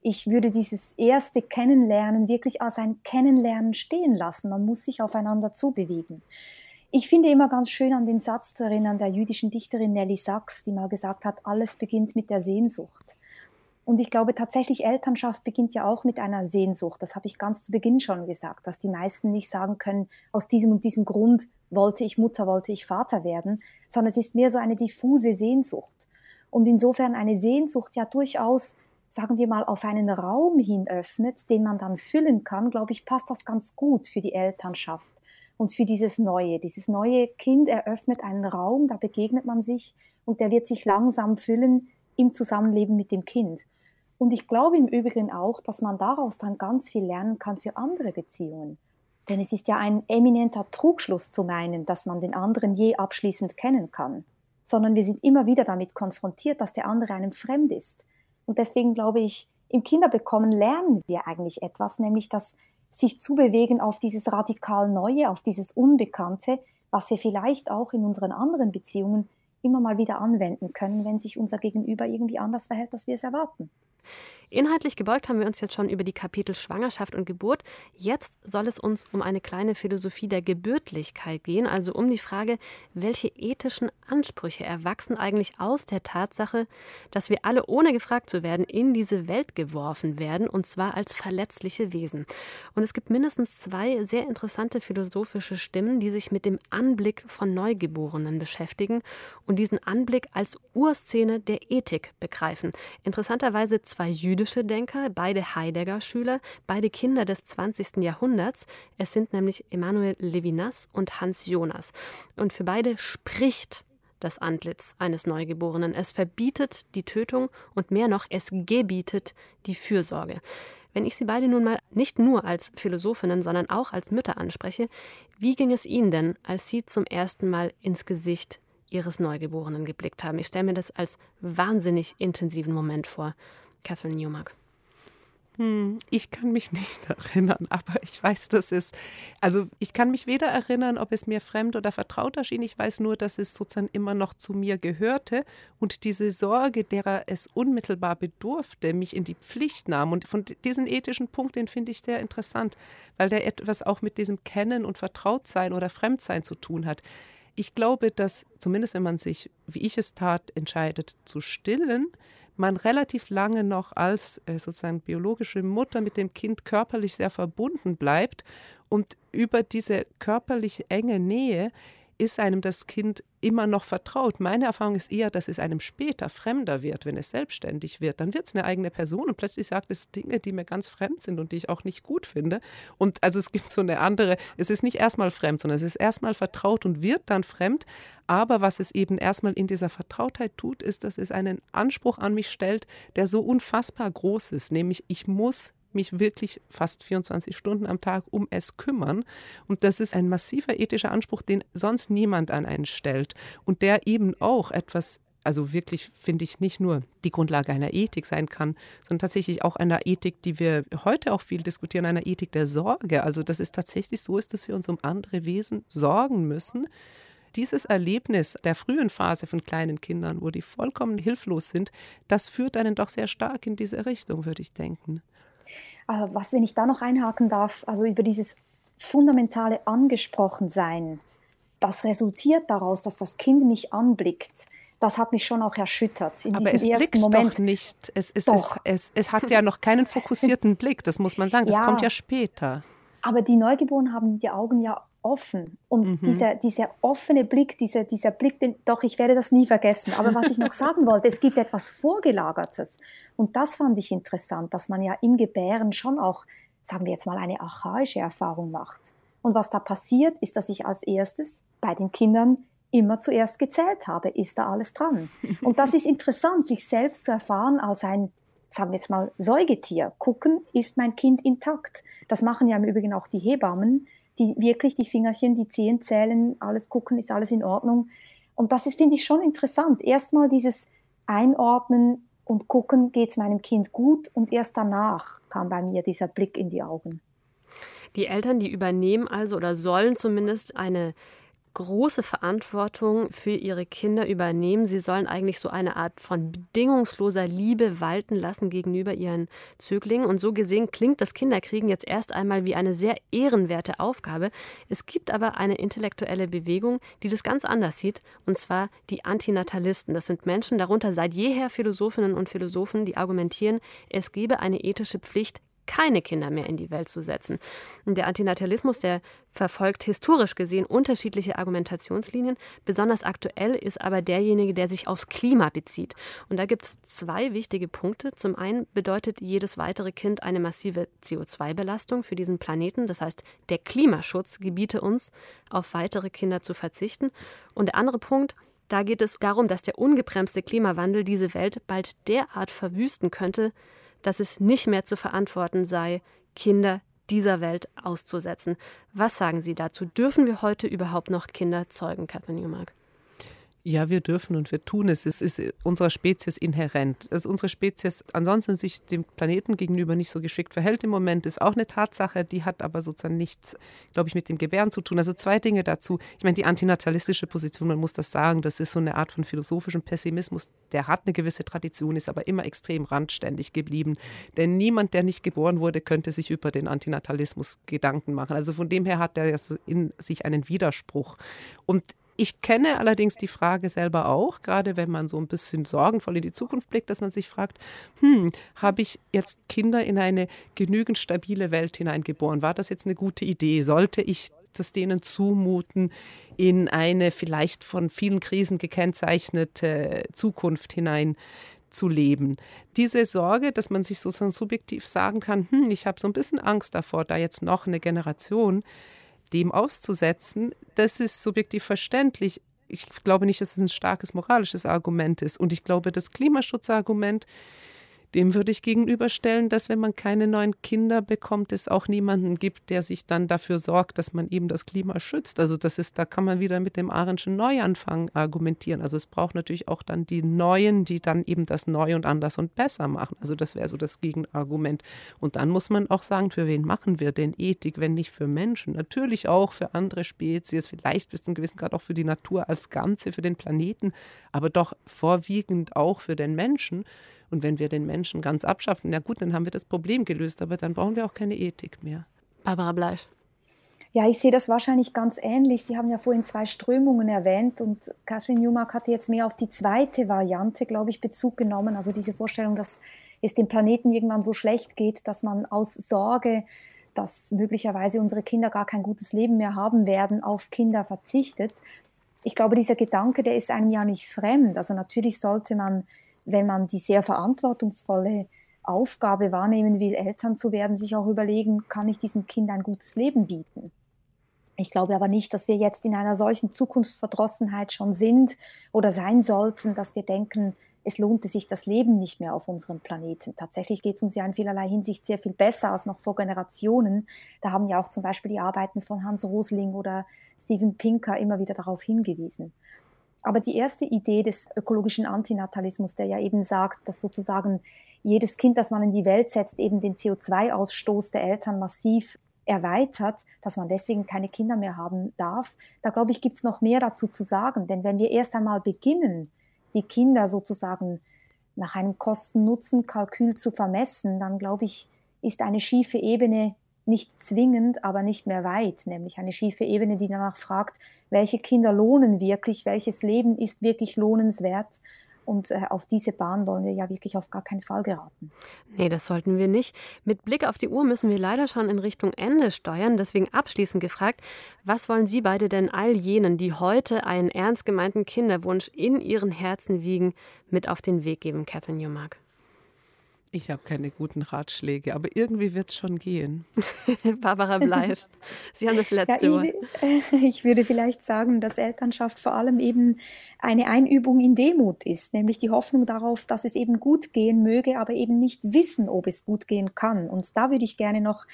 ich würde dieses erste Kennenlernen wirklich als ein Kennenlernen stehen lassen. Man muss sich aufeinander zubewegen. Ich finde immer ganz schön an den Satz zu erinnern der jüdischen Dichterin Nelly Sachs, die mal gesagt hat, alles beginnt mit der Sehnsucht. Und ich glaube tatsächlich, Elternschaft beginnt ja auch mit einer Sehnsucht. Das habe ich ganz zu Beginn schon gesagt, dass die meisten nicht sagen können, aus diesem und diesem Grund wollte ich Mutter, wollte ich Vater werden, sondern es ist mehr so eine diffuse Sehnsucht. Und insofern eine Sehnsucht ja durchaus, sagen wir mal, auf einen Raum hin öffnet, den man dann füllen kann, glaube ich, passt das ganz gut für die Elternschaft und für dieses Neue. Dieses neue Kind eröffnet einen Raum, da begegnet man sich und der wird sich langsam füllen im Zusammenleben mit dem Kind. Und ich glaube im Übrigen auch, dass man daraus dann ganz viel lernen kann für andere Beziehungen. Denn es ist ja ein eminenter Trugschluss zu meinen, dass man den anderen je abschließend kennen kann, sondern wir sind immer wieder damit konfrontiert, dass der andere einem fremd ist. Und deswegen glaube ich, im Kinderbekommen lernen wir eigentlich etwas, nämlich das sich zu bewegen auf dieses radikal Neue, auf dieses Unbekannte, was wir vielleicht auch in unseren anderen Beziehungen immer mal wieder anwenden können, wenn sich unser Gegenüber irgendwie anders verhält, als wir es erwarten. Inhaltlich gebeugt haben wir uns jetzt schon über die Kapitel Schwangerschaft und Geburt. Jetzt soll es uns um eine kleine Philosophie der Gebürtlichkeit gehen, also um die Frage, welche ethischen Ansprüche erwachsen eigentlich aus der Tatsache, dass wir alle ohne gefragt zu werden in diese Welt geworfen werden, und zwar als verletzliche Wesen. Und es gibt mindestens zwei sehr interessante philosophische Stimmen, die sich mit dem Anblick von Neugeborenen beschäftigen und diesen Anblick als Urszene der Ethik begreifen. Interessanterweise zwei jüdische Denker, beide Heidegger-Schüler, beide Kinder des 20. Jahrhunderts. Es sind nämlich Emanuel Levinas und Hans Jonas. Und für beide spricht das Antlitz eines Neugeborenen. Es verbietet die Tötung und mehr noch, es gebietet die Fürsorge. Wenn ich Sie beide nun mal nicht nur als Philosophinnen, sondern auch als Mütter anspreche, wie ging es Ihnen denn, als Sie zum ersten Mal ins Gesicht Ihres Neugeborenen geblickt haben? Ich stelle mir das als wahnsinnig intensiven Moment vor. Catherine Newmark. Hm, ich kann mich [LAUGHS] nicht erinnern, aber ich weiß, dass es, also ich kann mich weder erinnern, ob es mir fremd oder vertraut erschien. Ich weiß nur, dass es sozusagen immer noch zu mir gehörte und diese Sorge, derer es unmittelbar bedurfte, mich in die Pflicht nahm. Und von diesen ethischen Punkt, den finde ich sehr interessant, weil der etwas auch mit diesem Kennen und Vertrautsein oder Fremdsein zu tun hat. Ich glaube, dass zumindest wenn man sich, wie ich es tat, entscheidet zu stillen, man relativ lange noch als äh, sozusagen biologische Mutter mit dem Kind körperlich sehr verbunden bleibt und über diese körperlich enge Nähe ist einem das Kind immer noch vertraut. Meine Erfahrung ist eher, dass es einem später fremder wird, wenn es selbstständig wird. Dann wird es eine eigene Person und plötzlich sagt es Dinge, die mir ganz fremd sind und die ich auch nicht gut finde. Und also es gibt so eine andere, es ist nicht erstmal fremd, sondern es ist erstmal vertraut und wird dann fremd. Aber was es eben erstmal in dieser Vertrautheit tut, ist, dass es einen Anspruch an mich stellt, der so unfassbar groß ist, nämlich ich muss mich wirklich fast 24 Stunden am Tag um es kümmern. Und das ist ein massiver ethischer Anspruch, den sonst niemand an einen stellt und der eben auch etwas also wirklich, finde ich, nicht nur die Grundlage einer Ethik sein kann, sondern tatsächlich auch einer Ethik, die wir heute auch viel diskutieren, einer Ethik der Sorge. Also, dass es tatsächlich so ist, dass wir uns um andere Wesen sorgen müssen. Dieses Erlebnis der frühen Phase von kleinen Kindern, wo die vollkommen hilflos sind, das führt einen doch sehr stark in diese Richtung, würde ich denken. Aber was, wenn ich da noch einhaken darf, also über dieses fundamentale Angesprochensein, das resultiert daraus, dass das Kind mich anblickt. Das hat mich schon auch erschüttert in Aber diesem es ersten blickt Moment. doch nicht. Es, es, Doch. Es, es, es hat ja noch keinen fokussierten Blick, das muss man sagen. Das [LAUGHS] Ja. kommt ja später. Aber die Neugeborenen haben die Augen ja offen. Und Mhm. dieser, dieser offene Blick, dieser, dieser Blick, den, doch, ich werde das nie vergessen. Aber was ich noch [LAUGHS] sagen wollte, es gibt etwas Vorgelagertes. Und das fand ich interessant, dass man ja im Gebären schon auch, sagen wir jetzt mal, eine archaische Erfahrung macht. Und was da passiert, ist, dass ich als erstes bei den Kindern immer zuerst gezählt habe, ist da alles dran. Und das ist interessant, sich selbst zu erfahren als ein, sagen wir jetzt mal, Säugetier. Gucken, ist mein Kind intakt. Das machen ja im Übrigen auch die Hebammen, die wirklich die Fingerchen, die Zehen zählen, alles gucken, ist alles in Ordnung. Und das ist, finde ich, schon interessant. Erstmal dieses Einordnen und gucken, geht es meinem Kind gut und erst danach kam bei mir dieser Blick in die Augen. Die Eltern, die übernehmen also oder sollen zumindest eine große Verantwortung für ihre Kinder übernehmen. Sie sollen eigentlich so eine Art von bedingungsloser Liebe walten lassen gegenüber ihren Zöglingen. Und so gesehen klingt das Kinderkriegen jetzt erst einmal wie eine sehr ehrenwerte Aufgabe. Es gibt aber eine intellektuelle Bewegung, die das ganz anders sieht, und zwar die Antinatalisten. Das sind Menschen, darunter seit jeher Philosophinnen und Philosophen, die argumentieren, es gebe eine ethische Pflicht, keine Kinder mehr in die Welt zu setzen. Der Antinatalismus, der verfolgt historisch gesehen unterschiedliche Argumentationslinien. Besonders aktuell ist aber derjenige, der sich aufs Klima bezieht. Und da gibt es zwei wichtige Punkte. Zum einen bedeutet jedes weitere Kind eine massive CO2-Belastung für diesen Planeten. Das heißt, der Klimaschutz gebiete uns, auf weitere Kinder zu verzichten. Und der andere Punkt, da geht es darum, dass der ungebremste Klimawandel diese Welt bald derart verwüsten könnte, dass es nicht mehr zu verantworten sei, Kinder dieser Welt auszusetzen. Was sagen Sie dazu? Dürfen wir heute überhaupt noch Kinder zeugen, Catherine Newmark? Ja, wir dürfen und wir tun es. Es ist unserer Spezies inhärent. Dass unsere Spezies ansonsten sich dem Planeten gegenüber nicht so geschickt verhält im Moment, ist auch eine Tatsache. Die hat aber sozusagen nichts, glaube ich, mit dem Gebären zu tun. Also zwei Dinge dazu. Ich meine, die antinatalistische Position, man muss das sagen, das ist so eine Art von philosophischem Pessimismus. Der hat eine gewisse Tradition, ist aber immer extrem randständig geblieben. Denn niemand, der nicht geboren wurde, könnte sich über den Antinatalismus Gedanken machen. Also von dem her hat er ja so in sich einen Widerspruch. Und ich kenne allerdings die Frage selber auch, gerade wenn man so ein bisschen sorgenvoll in die Zukunft blickt, dass man sich fragt, hm, habe ich jetzt Kinder in eine genügend stabile Welt hineingeboren? War das jetzt eine gute Idee? Sollte ich das denen zumuten, in eine vielleicht von vielen Krisen gekennzeichnete Zukunft hinein zu leben. Diese Sorge, dass man sich sozusagen subjektiv sagen kann, hm, ich habe so ein bisschen Angst davor, da jetzt noch eine Generation dem auszusetzen, das ist subjektiv verständlich. Ich glaube nicht, dass es ein starkes moralisches Argument ist. Und ich glaube, das Klimaschutzargument dem würde ich gegenüberstellen, dass wenn man keine neuen Kinder bekommt, es auch niemanden gibt, der sich dann dafür sorgt, dass man eben das Klima schützt. Also das ist, da kann man wieder mit dem Ahrenschen Neuanfang argumentieren. Also es braucht natürlich auch dann die Neuen, die dann eben das neu und anders und besser machen. Also das wäre so das Gegenargument. Und dann muss man auch sagen, für wen machen wir denn Ethik, wenn nicht für Menschen? Natürlich auch für andere Spezies, vielleicht bis zum gewissen Grad auch für die Natur als Ganze, für den Planeten, aber doch vorwiegend auch für den Menschen. Und wenn wir den Menschen ganz abschaffen, na gut, dann haben wir das Problem gelöst, aber dann brauchen wir auch keine Ethik mehr. Barbara Bleisch. Ja, ich sehe das wahrscheinlich ganz ähnlich. Sie haben ja vorhin zwei Strömungen erwähnt und Katrin Newmark hatte jetzt mehr auf die zweite Variante, glaube ich, Bezug genommen. Also diese Vorstellung, dass es dem Planeten irgendwann so schlecht geht, dass man aus Sorge, dass möglicherweise unsere Kinder gar kein gutes Leben mehr haben werden, auf Kinder verzichtet. Ich glaube, dieser Gedanke, der ist einem ja nicht fremd. Also natürlich sollte man wenn man die sehr verantwortungsvolle Aufgabe wahrnehmen will, Eltern zu werden, sich auch überlegen, kann ich diesem Kind ein gutes Leben bieten? Ich glaube aber nicht, dass wir jetzt in einer solchen Zukunftsverdrossenheit schon sind oder sein sollten, dass wir denken, es lohnte sich das Leben nicht mehr auf unserem Planeten. Tatsächlich geht es uns ja in vielerlei Hinsicht sehr viel besser als noch vor Generationen. Da haben ja auch zum Beispiel die Arbeiten von Hans Rosling oder Steven Pinker immer wieder darauf hingewiesen. Aber die erste Idee des ökologischen Antinatalismus, der ja eben sagt, dass sozusagen jedes Kind, das man in die Welt setzt, eben den CO2-Ausstoß der Eltern massiv erweitert, dass man deswegen keine Kinder mehr haben darf, da glaube ich, gibt es noch mehr dazu zu sagen. Denn wenn wir erst einmal beginnen, die Kinder sozusagen nach einem Kosten-Nutzen-Kalkül zu vermessen, dann glaube ich, ist eine schiefe Ebene nicht zwingend, aber nicht mehr weit, nämlich eine schiefe Ebene, die danach fragt, welche Kinder lohnen wirklich, welches Leben ist wirklich lohnenswert. Und äh, auf diese Bahn wollen wir ja wirklich auf gar keinen Fall geraten. Nee, das sollten wir nicht. Mit Blick auf die Uhr müssen wir leider schon in Richtung Ende steuern. Deswegen abschließend gefragt, was wollen Sie beide denn all jenen, die heute einen ernst gemeinten Kinderwunsch in ihren Herzen wiegen, mit auf den Weg geben, Catherine Newmark? Ich habe keine guten Ratschläge, aber irgendwie wird es schon gehen. [LAUGHS] Barbara Bleisch, Sie haben das letzte ja, ich, Wort. [LAUGHS] Ich würde vielleicht sagen, dass Elternschaft vor allem eben eine Einübung in Demut ist, nämlich die Hoffnung darauf, dass es eben gut gehen möge, aber eben nicht wissen, ob es gut gehen kann. Und da würde ich gerne noch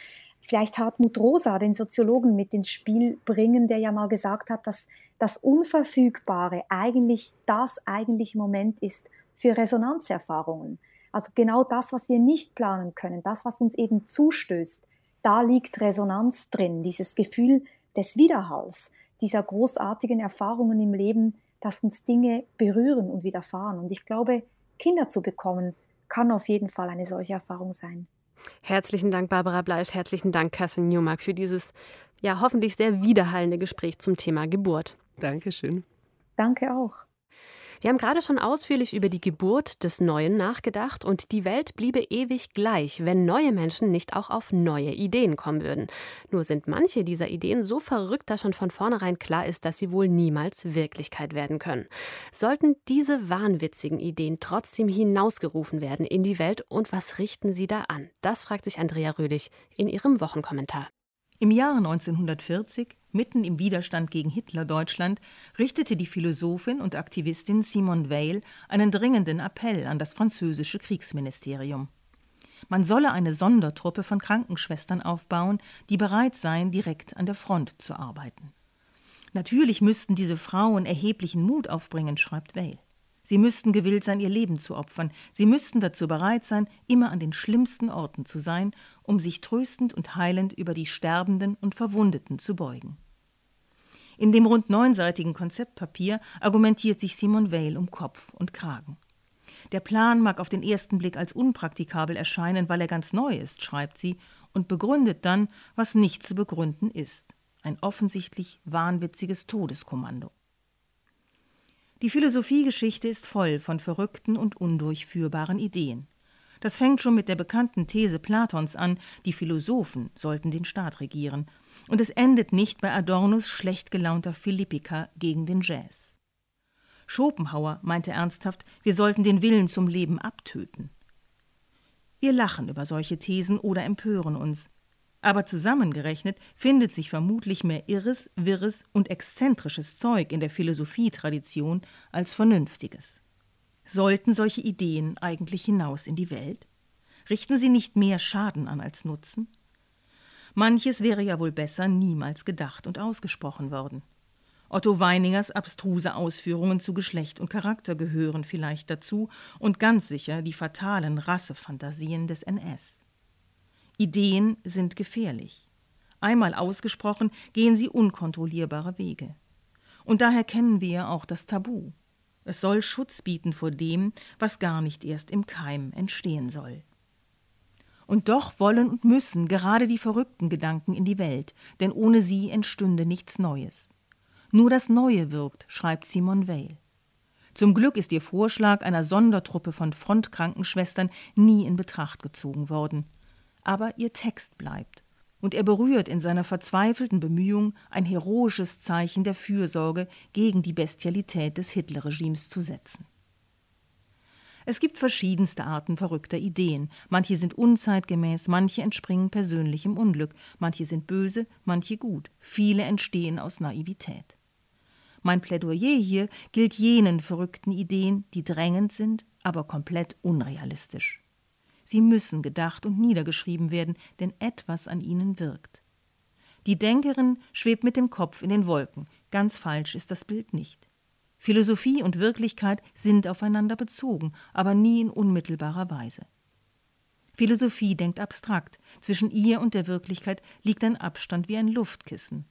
vielleicht Hartmut Rosa, den Soziologen, mit ins Spiel bringen, der ja mal gesagt hat, dass das Unverfügbare eigentlich das eigentliche Moment ist für Resonanzerfahrungen. Also genau das, was wir nicht planen können, das, was uns eben zustößt, da liegt Resonanz drin, dieses Gefühl des Widerhalls, dieser großartigen Erfahrungen im Leben, dass uns Dinge berühren und widerfahren. Und ich glaube, Kinder zu bekommen, kann auf jeden Fall eine solche Erfahrung sein. Herzlichen Dank, Barbara Bleisch. Herzlichen Dank, Catherine Newmark, für dieses ja hoffentlich sehr widerhallende Gespräch zum Thema Geburt. Dankeschön. Danke auch. Wir haben gerade schon ausführlich über die Geburt des Neuen nachgedacht und die Welt bliebe ewig gleich, wenn neue Menschen nicht auch auf neue Ideen kommen würden. Nur sind manche dieser Ideen so verrückt, dass schon von vornherein klar ist, dass sie wohl niemals Wirklichkeit werden können. Sollten diese wahnwitzigen Ideen trotzdem hinausgerufen werden in die Welt und was richten sie da an? Das fragt sich Andrea Rödig in ihrem Wochenkommentar. Im Jahre 1940 Mitten im Widerstand gegen Hitler-Deutschland richtete die Philosophin und Aktivistin Simone Weil einen dringenden Appell an das französische Kriegsministerium. Man solle eine Sondertruppe von Krankenschwestern aufbauen, die bereit seien, direkt an der Front zu arbeiten. Natürlich müssten diese Frauen erheblichen Mut aufbringen, schreibt Weil. Sie müssten gewillt sein, ihr Leben zu opfern. Sie müssten dazu bereit sein, immer an den schlimmsten Orten zu sein, um sich tröstend und heilend über die Sterbenden und Verwundeten zu beugen. In dem rund neunseitigen Konzeptpapier argumentiert sich Simon Weil um Kopf und Kragen. Der Plan mag auf den ersten Blick als unpraktikabel erscheinen, weil er ganz neu ist, schreibt sie, und begründet dann, was nicht zu begründen ist. Ein offensichtlich wahnwitziges Todeskommando. Die Philosophiegeschichte ist voll von verrückten und undurchführbaren Ideen. Das fängt schon mit der bekannten These Platons an, die Philosophen sollten den Staat regieren, und es endet nicht bei Adornos schlecht gelaunter Philippika gegen den Jazz. Schopenhauer meinte ernsthaft, wir sollten den Willen zum Leben abtöten. Wir lachen über solche Thesen oder empören uns. Aber zusammengerechnet findet sich vermutlich mehr irres, wirres und exzentrisches Zeug in der Philosophietradition als Vernünftiges. Sollten solche Ideen eigentlich hinaus in die Welt? Richten sie nicht mehr Schaden an als Nutzen? Manches wäre ja wohl besser niemals gedacht und ausgesprochen worden. Otto Weiningers abstruse Ausführungen zu Geschlecht und Charakter gehören vielleicht dazu und ganz sicher die fatalen Rassefantasien des NS. Ideen sind gefährlich. Einmal ausgesprochen gehen sie unkontrollierbare Wege. Und daher kennen wir auch das Tabu. Es soll Schutz bieten vor dem, was gar nicht erst im Keim entstehen soll. Und doch wollen und müssen gerade die verrückten Gedanken in die Welt, denn ohne sie entstünde nichts Neues. Nur das Neue wirkt, schreibt Simone Weil. Zum Glück ist ihr Vorschlag einer Sondertruppe von Frontkrankenschwestern nie in Betracht gezogen worden. Aber ihr Text bleibt. Und er berührt in seiner verzweifelten Bemühung, ein heroisches Zeichen der Fürsorge gegen die Bestialität des Hitlerregimes zu setzen. Es gibt verschiedenste Arten verrückter Ideen. Manche sind unzeitgemäß, manche entspringen persönlichem Unglück, manche sind böse, manche gut. Viele entstehen aus Naivität. Mein Plädoyer hier gilt jenen verrückten Ideen, die drängend sind, aber komplett unrealistisch. Sie müssen gedacht und niedergeschrieben werden, denn etwas an ihnen wirkt. Die Denkerin schwebt mit dem Kopf in den Wolken. Ganz falsch ist das Bild nicht. Philosophie und Wirklichkeit sind aufeinander bezogen, aber nie in unmittelbarer Weise. Philosophie denkt abstrakt, zwischen ihr und der Wirklichkeit liegt ein Abstand wie ein Luftkissen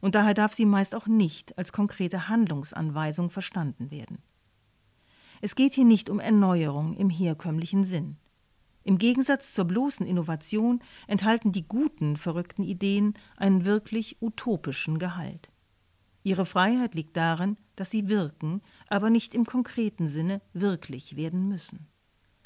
und daher darf sie meist auch nicht als konkrete Handlungsanweisung verstanden werden. Es geht hier nicht um Erneuerung im herkömmlichen Sinn. Im Gegensatz zur bloßen Innovation enthalten die guten, verrückten Ideen einen wirklich utopischen Gehalt. Ihre Freiheit liegt darin, dass sie wirken, aber nicht im konkreten Sinne wirklich werden müssen.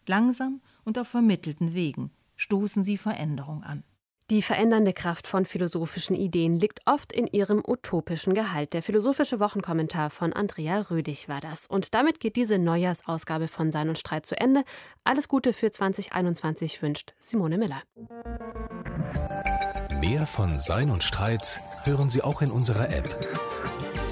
Langsam und auf vermittelten Wegen stoßen sie Veränderung an. Die verändernde Kraft von philosophischen Ideen liegt oft in ihrem utopischen Gehalt. Der philosophische Wochenkommentar von Andrea Rödig war das. Und damit geht diese Neujahrsausgabe von Sein und Streit zu Ende. Alles Gute für 2021 wünscht Simone Miller. Mehr von Sein und Streit hören Sie auch in unserer App,